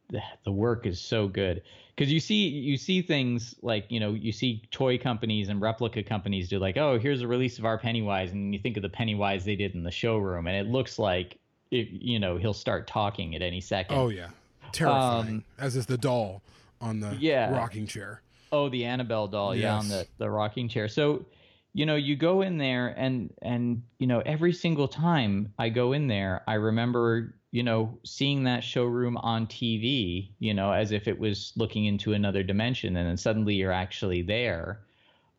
the work is so good because you see you see things like you know you see toy companies and replica companies do like oh here's a release of our Pennywise and you think of the Pennywise they did in the showroom and it looks like it, you know he'll start talking at any second. Oh yeah, terrifying. Um, As is the doll on the yeah. rocking chair. Oh, the Annabelle doll, yes. yeah, on the, the rocking chair. So, you know, you go in there and and you know, every single time I go in there, I remember, you know, seeing that showroom on TV, you know, as if it was looking into another dimension and then suddenly you're actually there.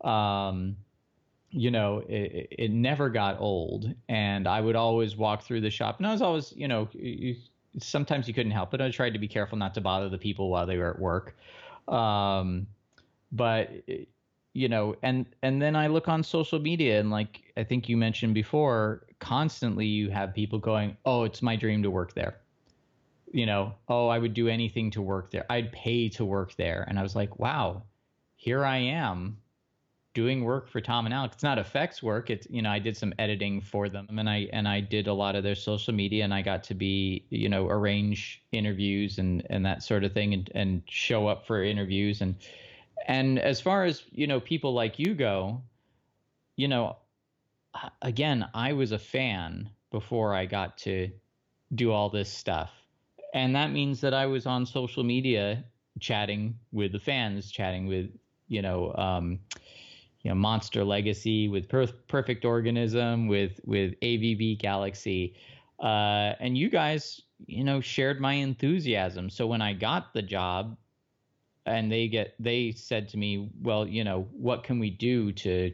Um you know, it, it never got old, and I would always walk through the shop, and I was always, you know, sometimes you couldn't help it. I tried to be careful not to bother the people while they were at work. Um, but you know, and and then I look on social media and like I think you mentioned before, constantly you have people going, "Oh, it's my dream to work there." You know, "Oh, I would do anything to work there. I'd pay to work there." And I was like, "Wow, here I am doing work for Tom and Alex. It's not effects work. It's you know I did some editing for them and I and I did a lot of their social media and I got to be you know arrange interviews and and that sort of thing and and show up for interviews and and as far as you know people like you go, you know, again I was a fan before I got to do all this stuff. And that means that I was on social media chatting with the fans, chatting with, you know, um, you know Monster Legacy, with per- Perfect Organism, with with AVP Galaxy, uh, and you guys, you know, shared my enthusiasm. So when I got the job, and they get they said to me, well, you know, what can we do to,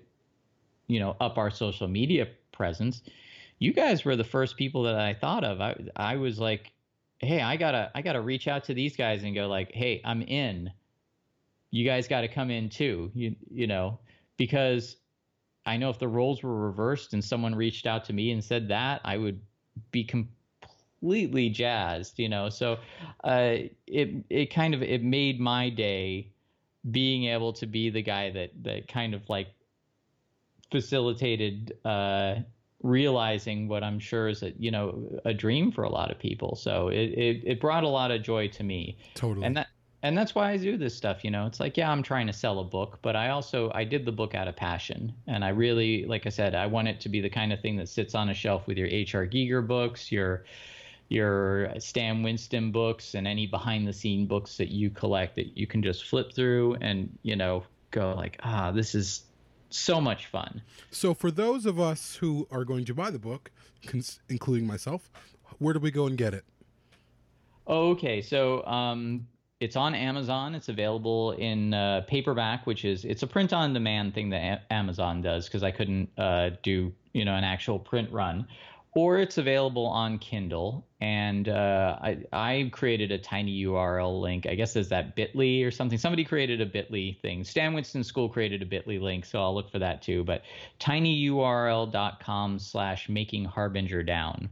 you know, up our social media presence? You guys were the first people that I thought of. I I was like, hey, I gotta I gotta reach out to these guys and go like, hey, I'm in. You guys got to come in too. You you know because I know if the roles were reversed and someone reached out to me and said that, I would be completely jazzed, you know. So uh, it it kind of it made my day being able to be the guy that that kind of like facilitated uh, realizing what I'm sure is a you know a dream for a lot of people. So it, it it brought a lot of joy to me. Totally. And that and that's why I do this stuff. You know, it's like, yeah, I'm trying to sell a book, but I also I did the book out of passion, and I really, like I said, I want it to be the kind of thing that sits on a shelf with your H.R. Giger books, your your Stan Winston books, and any behind the scene books that you collect that you can just flip through and you know go like, ah, this is so much fun. So for those of us who are going to buy the book, including myself, where do we go and get it? Okay, so um, it's on Amazon. It's available in uh, paperback, which is it's a print on demand thing that a- Amazon does because I couldn't uh, do you know an actual print run, or it's available on Kindle. And uh, I I created a tiny URL link. I guess is that Bitly or something. Somebody created a Bitly thing. Stan Winston School created a Bitly link, so I'll look for that too. But tinyurl.com/slash making harbinger down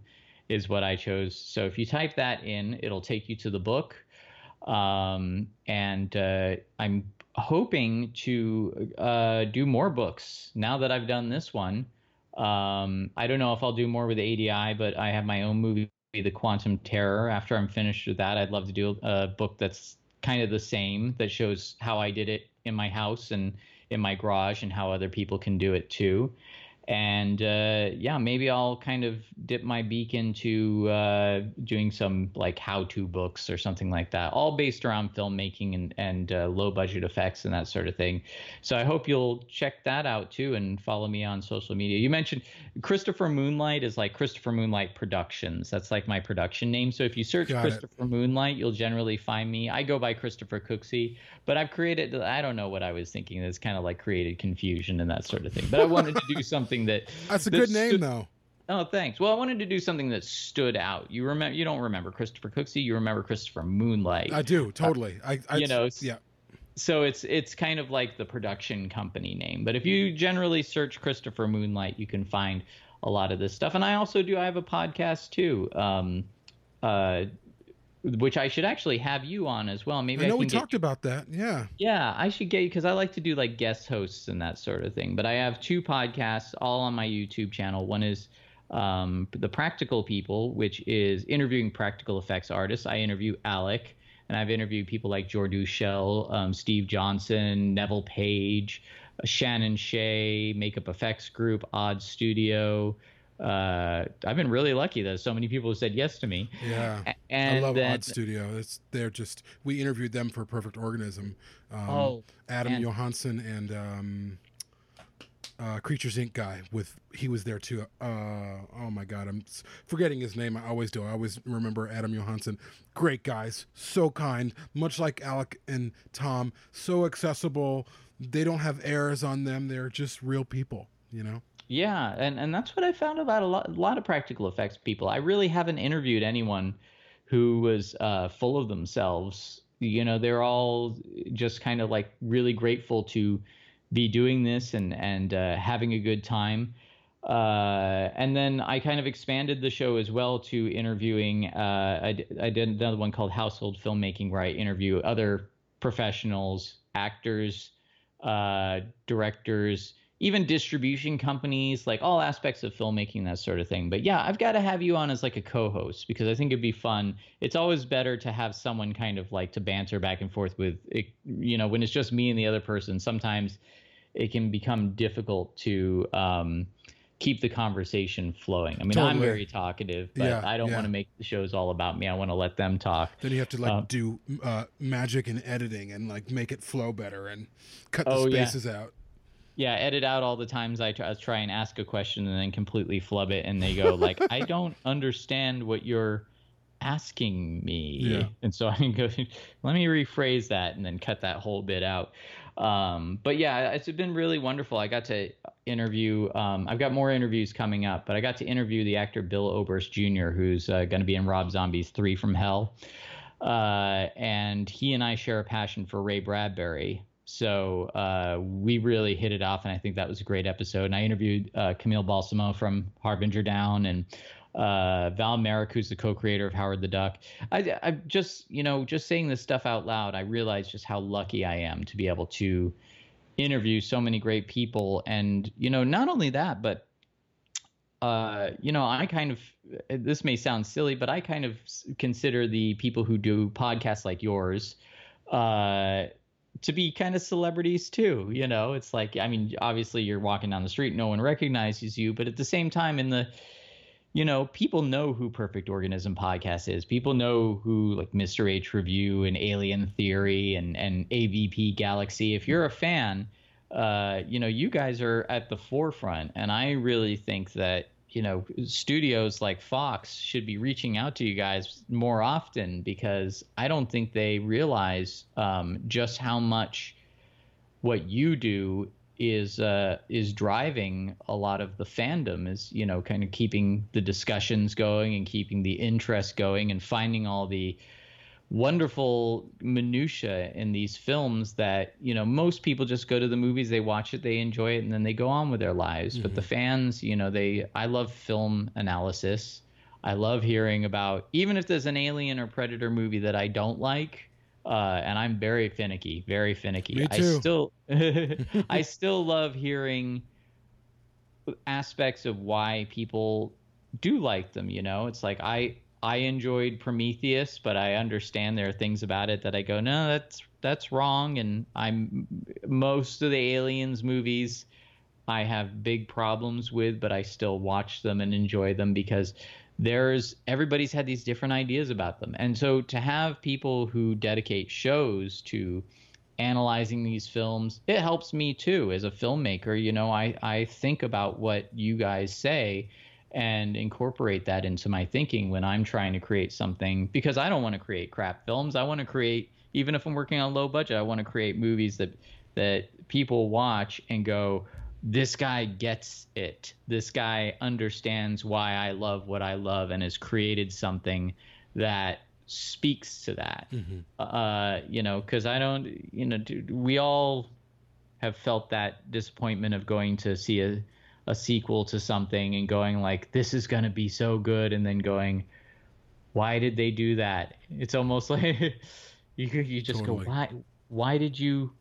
is what I chose. So if you type that in, it'll take you to the book um, and uh, I'm hoping to uh, do more books now that I've done this one. Um, I don't know if I'll do more with ADI, but I have my own movie, The Quantum Terror. After I'm finished with that, I'd love to do a book that's kind of the same that shows how I did it in my house and in my garage and how other people can do it too and uh, yeah, maybe I'll kind of dip my beak into uh, doing some like how-to books or something like that, all based around filmmaking and and uh, low-budget effects and that sort of thing. So I hope you'll check that out too and follow me on social media. You mentioned Christopher Moonlight is like Christopher Moonlight Productions. That's like my production name. So if you search Got Christopher it. Moonlight, you'll generally find me. I go by Christopher Cooksey, but I've created I don't know what I was thinking. It's kind of like created confusion and that sort of thing. But I wanted to do something something that That's a that good name, stood- though. Oh, thanks. Well, I wanted to do something that stood out. You remember? You don't remember Christopher Cooksey. You remember Christopher Moonlight. I do totally. I, I you know, yeah. so it's it's kind of like the production company name. But if you generally search Christopher Moonlight, you can find a lot of this stuff. And I also do. I have a podcast too, um, uh, which I should actually have you on as well. Maybe I I, know can we talked about that. Yeah. yeah, I should get you because I like to do like guest hosts and that sort of thing. But I have two podcasts all on my YouTube channel. One is um, the Practical People, which is interviewing practical effects artists. I interview Alec, and I've interviewed people like Jordu Schell, um, Steve Johnson, Neville Page, uh, Shannon Shea, Makeup Effects Group, Odd Studio. Uh, I've been really lucky that so many people have said yes to me. Yeah. And I love then, Odd Studio. It's they're just we interviewed them for Perfect Organism. Um, Oh, Adam and- Johansson and um, uh, Creatures Inc. guy with he was there too. Uh, oh my God, I'm forgetting his name. I always do. I always remember Adam Johansson. Great guys, so kind, much like Alec and Tom. So accessible. They don't have airs on them. They're just real people. You know. Yeah, and, and that's what I found about a lot, a lot of practical effects people. I really haven't interviewed anyone who was uh, full of themselves. You know, they're all just kind of like really grateful to be doing this and and uh, having a good time. Uh, and then I kind of expanded the show as well to interviewing. Uh, I, I did another one called Household Filmmaking, where I interview other professionals, actors, uh, directors, even distribution companies, like all aspects of filmmaking, that sort of thing. But yeah, I've got to have you on as like a co-host because I think it'd be fun. It's always better to have someone kind of like to banter back and forth with. It, you know, when it's just me and the other person, sometimes it can become difficult to um, keep the conversation flowing. I mean, I'm very talkative, but Yeah, I don't yeah. want to make the shows all about me. I want to let them talk. Then you have to like Um, do uh, magic and editing and like make it flow better and cut the Oh, yeah. spaces out. Yeah, edit out all the times I try, try and ask a question and then completely flub it, and they go like, "I don't understand what you're asking me," Yeah. and so I can go, "Let me rephrase that," and then cut that whole bit out. Um, but yeah, it's been really wonderful. I got to interview. Um, I've got more interviews coming up, but I got to interview the actor Bill Oberst Jr., who's uh, going to be in Rob Zombie's Three from Hell, uh, and he and I share a passion for Ray Bradbury. So uh, we really hit it off, and I think that was a great episode. And I interviewed uh, Camille Balsamo from Harbinger Down and uh, Val Mayerik, who's the co-creator of Howard the Duck. I, I just, you know, just saying this stuff out loud, I realize just how lucky I am to be able to interview so many great people. And you know, not only that, but uh, you know, I kind of this may sound silly, but I kind of consider the people who do podcasts like yours uh, to be kind of celebrities too. You know, it's like I mean, obviously you're walking down the street, no one recognizes you, but at the same time, in the you know, people know who Perfect Organism podcast is. People know who like Mr. H Review and Alien Theory and and AVP Galaxy. If you're a fan, uh, you know, you guys are at the forefront, and I really think that you know studios like Fox should be reaching out to you guys more often because I don't think they realize um, just how much what you do is uh, is driving a lot of the fandom is you know kind of keeping the discussions going and keeping the interest going and finding all the wonderful minutia in these films that you know most people just go to the movies they watch it they enjoy it and then they go on with their lives. But the fans you know they i love film analysis. I love hearing about even if there's an alien or predator movie that i don't like uh, and i'm very finicky very finicky. Me too. i still i still love hearing aspects of why people do like them you know? It's like i i enjoyed prometheus but i understand there are things about it that i go no that's that's wrong. And i'm most of the aliens movies i have big problems with but i still watch them and enjoy them because there's everybody's had these different ideas about them. And so to have people who dedicate shows to analyzing these films it helps me too. As a filmmaker you know i i think about what you guys say and incorporate that into my thinking when i'm trying to create something because i don't want to create crap films i want to create even if i'm working on low budget i want to create movies that that people watch and go this guy gets it. This guy understands why I love what I love and has created something that speaks to that. Mm-hmm. Uh, you know, because I don't, you know, dude, we all have felt that disappointment of going to see a, a sequel to something and going like, this is going to be so good, and then going, why did they do that? It's almost like you you just totally. go, why why did you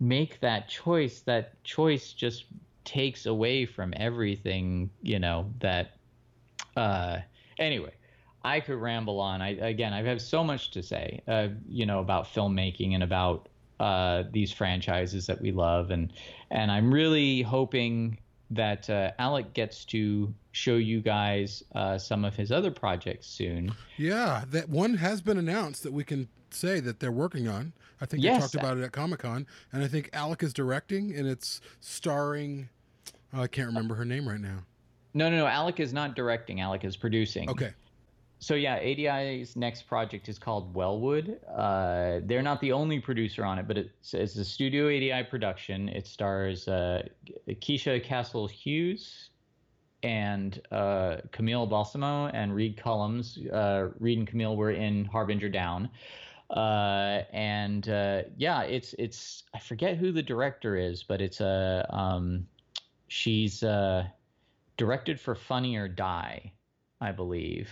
make that choice? That choice just takes away from everything, you know, that uh anyway, I could ramble on. I again, I have so much to say, uh, you know, about filmmaking and about uh, these franchises that we love, and and I'm really hoping that uh, Alec gets to show you guys uh, some of his other projects soon. Yeah, that one has been announced that we can say that they're working on. I think yes. they talked about it at Comic Con, and I think Alec is directing, and it's starring. Oh, I can't remember her name right now. No, no, no. Alec is not directing. Alec is producing. Okay so yeah, ADI's next project is called Wellwood. Uh, they're not the only producer on it, but it's, it's a Studio ADI production. It stars uh, Keisha Castle Hughes and uh, Camille Balsamo and Reid Collums. Uh, Reid and Camille were in Harbinger Down. Uh, and uh, yeah, it's it's I forget who the director is, but it's a um, she's directed for Funny or Die, I believe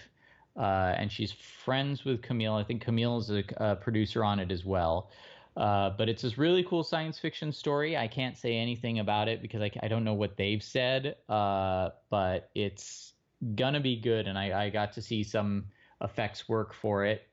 uh, and she's friends with Camille. I think Camille is a, a producer on it as well. Uh, but it's this really cool science fiction story. I can't say anything about it because I, I don't know what they've said, uh, but it's gonna be good. And I, I, got to see some effects work for it.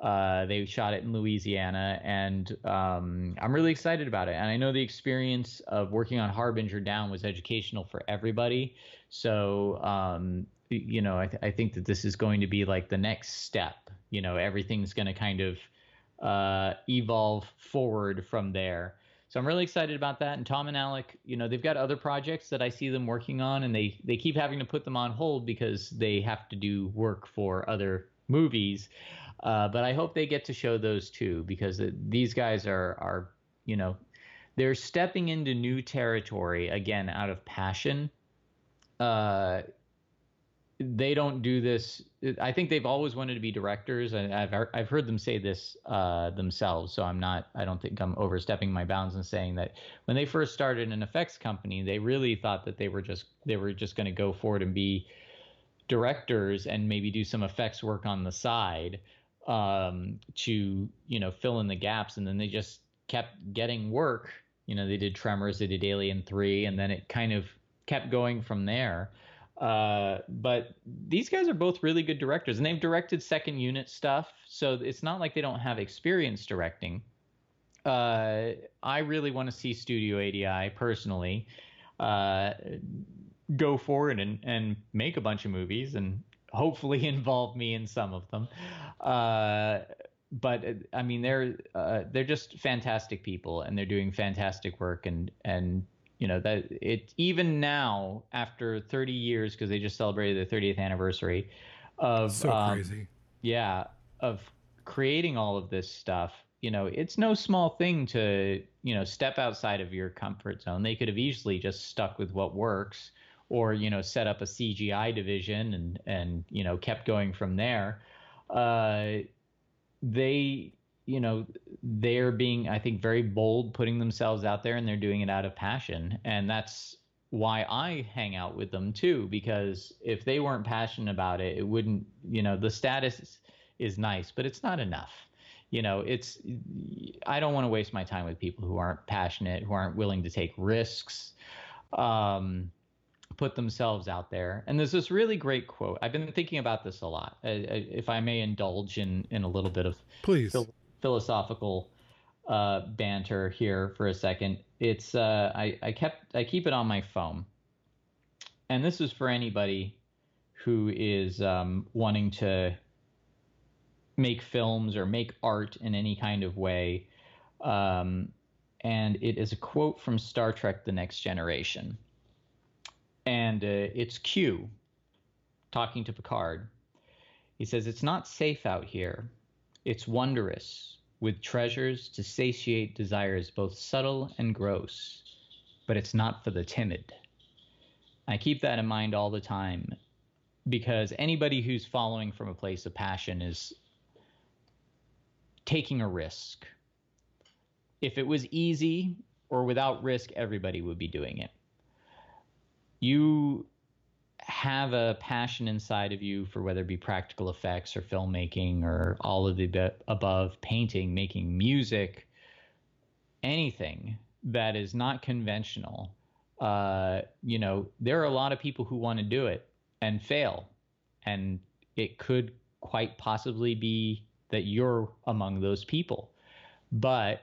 Uh, they shot it in Louisiana, and um, I'm really excited about it. And I know the experience of working on Harbinger Down was educational for everybody. So um, you know, I, th- I think that this is going to be like the next step. You know, everything's going to kind of uh, evolve forward from there. So I'm really excited about that. And Tom and Alec, you know, they've got other projects that I see them working on, and they they keep having to put them on hold because they have to do work for other movies. Uh, but I hope they get to show those too because these guys are are you know they're stepping into new territory again out of passion. Uh, they don't do this. I think they've always wanted to be directors, and I've I've heard them say this uh, themselves. So I'm not. I don't think I'm overstepping my bounds and saying that when they first started an effects company, they really thought that they were just they were just going to go forward and be directors and maybe do some effects work on the side um, to you know fill in the gaps, and then they just kept getting work. You know, they did Tremors, they did Alien Three, and then it kind of kept going from there. Uh, but these guys are both really good directors, and they've directed second unit stuff, so it's not like they don't have experience directing. Uh, I really want to see Studio ADI personally uh, go forward and, and make a bunch of movies and hopefully involve me in some of them. Uh, but I mean, they're uh, they're just fantastic people, and they're doing fantastic work, and and you know that it even now after 30 years because they just celebrated their 30th anniversary of so um, crazy. yeah of creating all of this stuff you know it's no small thing to you know step outside of your comfort zone. They could have easily just stuck with what works or you know set up a cgi division and and you know kept going from there. Uh, they you know, they're being, I think, very bold, putting themselves out there, and they're doing it out of passion. And that's why I hang out with them too, because if they weren't passionate about it, it wouldn't, you know, the status is nice, but it's not enough. You know, it's, I don't want to waste my time with people who aren't passionate, who aren't willing to take risks. Um, put themselves out there. And there's this really great quote. I've been thinking about this a lot. If I may indulge in in a little bit of please philosophical uh, banter here for a second. It's uh, I, I kept I keep it on my phone, and this is for anybody who is um, wanting to make films or make art in any kind of way. Um, and it is a quote from Star Trek: The Next Generation, and uh, it's Q talking to Picard. He says, "It's not safe out here." It's wondrous, with treasures to satiate desires both subtle and gross. but it's not for the timid. I keep that in mind all the time because anybody who's following from a place of passion is taking a risk. If it was easy or without risk, everybody would be doing it. You have a passion inside of you for whether it be practical effects or filmmaking or all of the above, painting, making music, anything that is not conventional. Uh, you know, there are a lot of people who want to do it and fail, and it could quite possibly be that you're among those people. But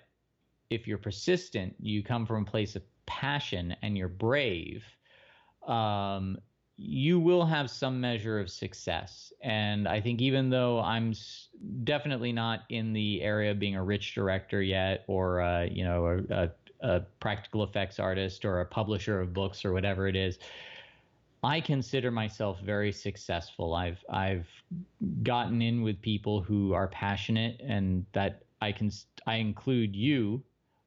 if you're persistent, you come from a place of passion and you're brave, um, you will have some measure of success. And I think even though I'm definitely not in the area of being a rich director yet, or uh, you know, a, a, a practical effects artist or a publisher of books or whatever it is, I consider myself very successful. I've I've gotten in with people who are passionate, and that I can I include you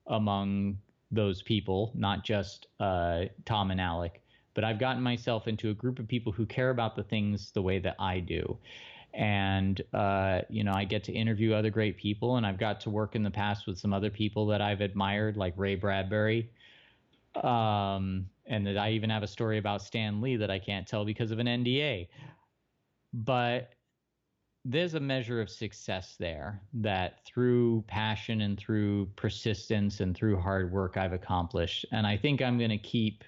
among those people, not just uh, Tom and Alec. But I've gotten myself into a group of people who care about the things the way that I do, and uh, you know I get to interview other great people, and I've got to work in the past with some other people that I've admired, like Ray Bradbury. Um, and that I even have a story about Stan Lee that I can't tell because of an NDA. But there's a measure of success there that through passion and through persistence and through hard work I've accomplished. And I think I'm going to keep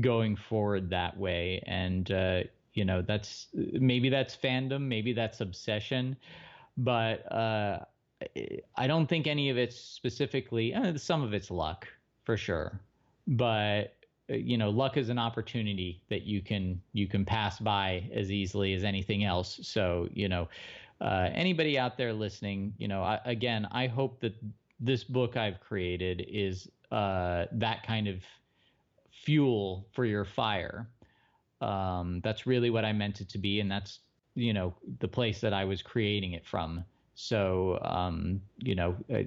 going forward that way. And, uh, you know, that's maybe that's fandom, maybe that's obsession, but uh, I don't think any of it's specifically, uh, some of it's luck for sure. But you know luck is an opportunity that you can you can pass by as easily as anything else so you know uh, anybody out there listening you know I, again i hope that this book i've created is uh, that kind of fuel for your fire. Um, that's really what i meant it to be and that's you know the place that i was creating it from. So um, you know uh,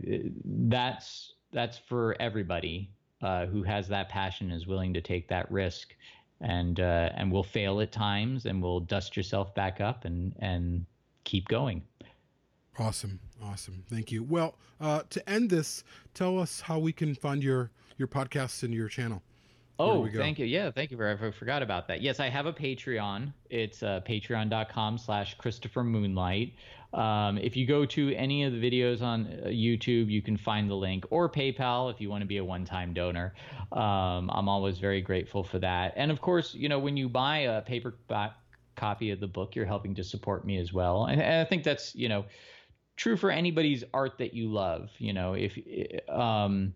that's that's for everybody uh, who has that passion is willing to take that risk. And uh, and will fail at times and will dust yourself back up and and keep going. Awesome. Awesome. Thank you. Well uh, to end this tell us how we can find your your podcasts and your channel Oh, thank you. Yeah, thank you. Very, I forgot about that. Yes, I have a Patreon. It's uh, patreon.com slash Christopher Moonlight. Um, if you go to any of the videos on uh, YouTube, you can find the link, or PayPal if you want to be a one-time donor. Um, I'm always very grateful for that. And of course, you know, when you buy a paperback copy of the book, you're helping to support me as well. And, and I think that's you know true for anybody's art that you love. You know, if um,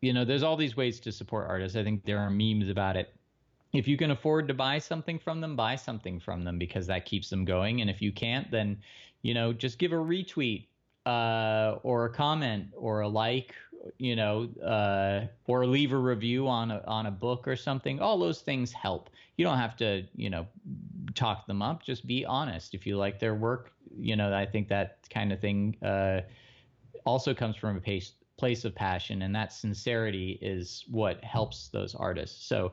you know, there's all these ways to support artists. I think there are memes about it. If you can afford to buy something from them, buy something from them because that keeps them going. And if you can't, then, you know, just give a retweet uh, or a comment or a like, you know, uh, or leave a review on a, on a book or something. All those things help. You don't have to, you know, talk them up. Just be honest. If you like their work, you know, I think that kind of thing uh, also comes from a pace, place of passion, and that sincerity is what helps those artists. So,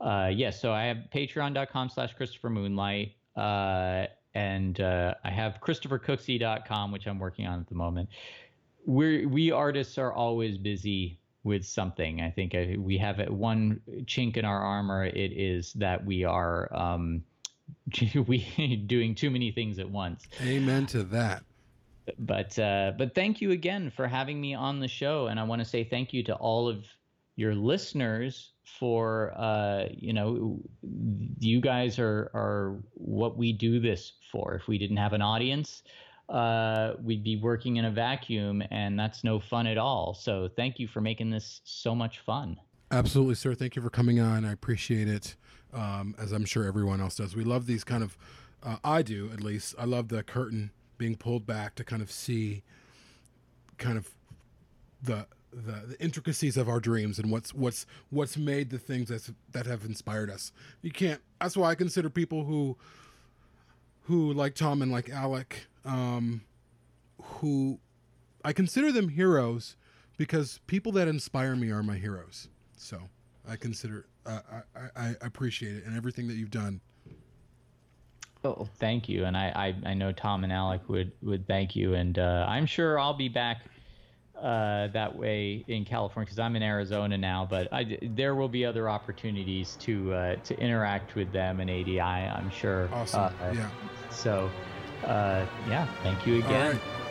uh, yes, yeah, so I have patreon.com slash Christopher Moonlight. Uh, and uh, I have ChristopherCooksey.com, which I'm working on at the moment. We we artists are always busy with something. I think uh, we have one chink in our armor. It is that we are um, we doing too many things at once. Amen to that but uh, but thank you again for having me on the show, and I want to say thank you to all of your listeners for uh, you know you guys are are what we do this for. If we didn't have an audience, uh, we'd be working in a vacuum, and that's no fun at all. So thank you for making this so much fun. Absolutely, sir. Thank you for coming on. I appreciate it, um, as I'm sure everyone else does. We love these kind of. Uh, I do, at least. I love the curtain being pulled back to kind of see kind of the the, the intricacies of our dreams and what's what's what's made the things that that have inspired us. You can't. That's why I consider people who who like Tom and like Alec, um, who I consider them heroes because people that inspire me are my heroes. So I consider uh, I, I appreciate it and everything that you've done. Oh, thank you, and I, I, I know Tom and Alec would would thank you, and uh, I'm sure I'll be back uh, that way in California because I'm in Arizona now. But I, there will be other opportunities to uh, to interact with them and ADI. I'm sure. Awesome. Uh, yeah. So, uh, yeah, thank you again. All right.